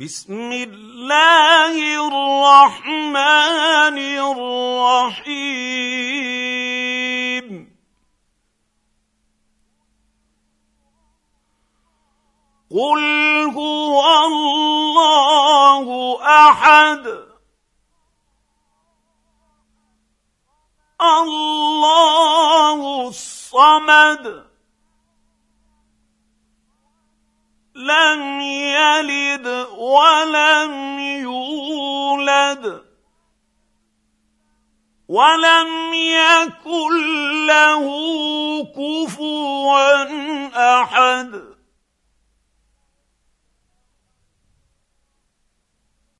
بسم الله الرحمن الرحيم. قل هو الله أحد. الله الصمد. لم ولم يولد. ولم يكن له كفوا أحد.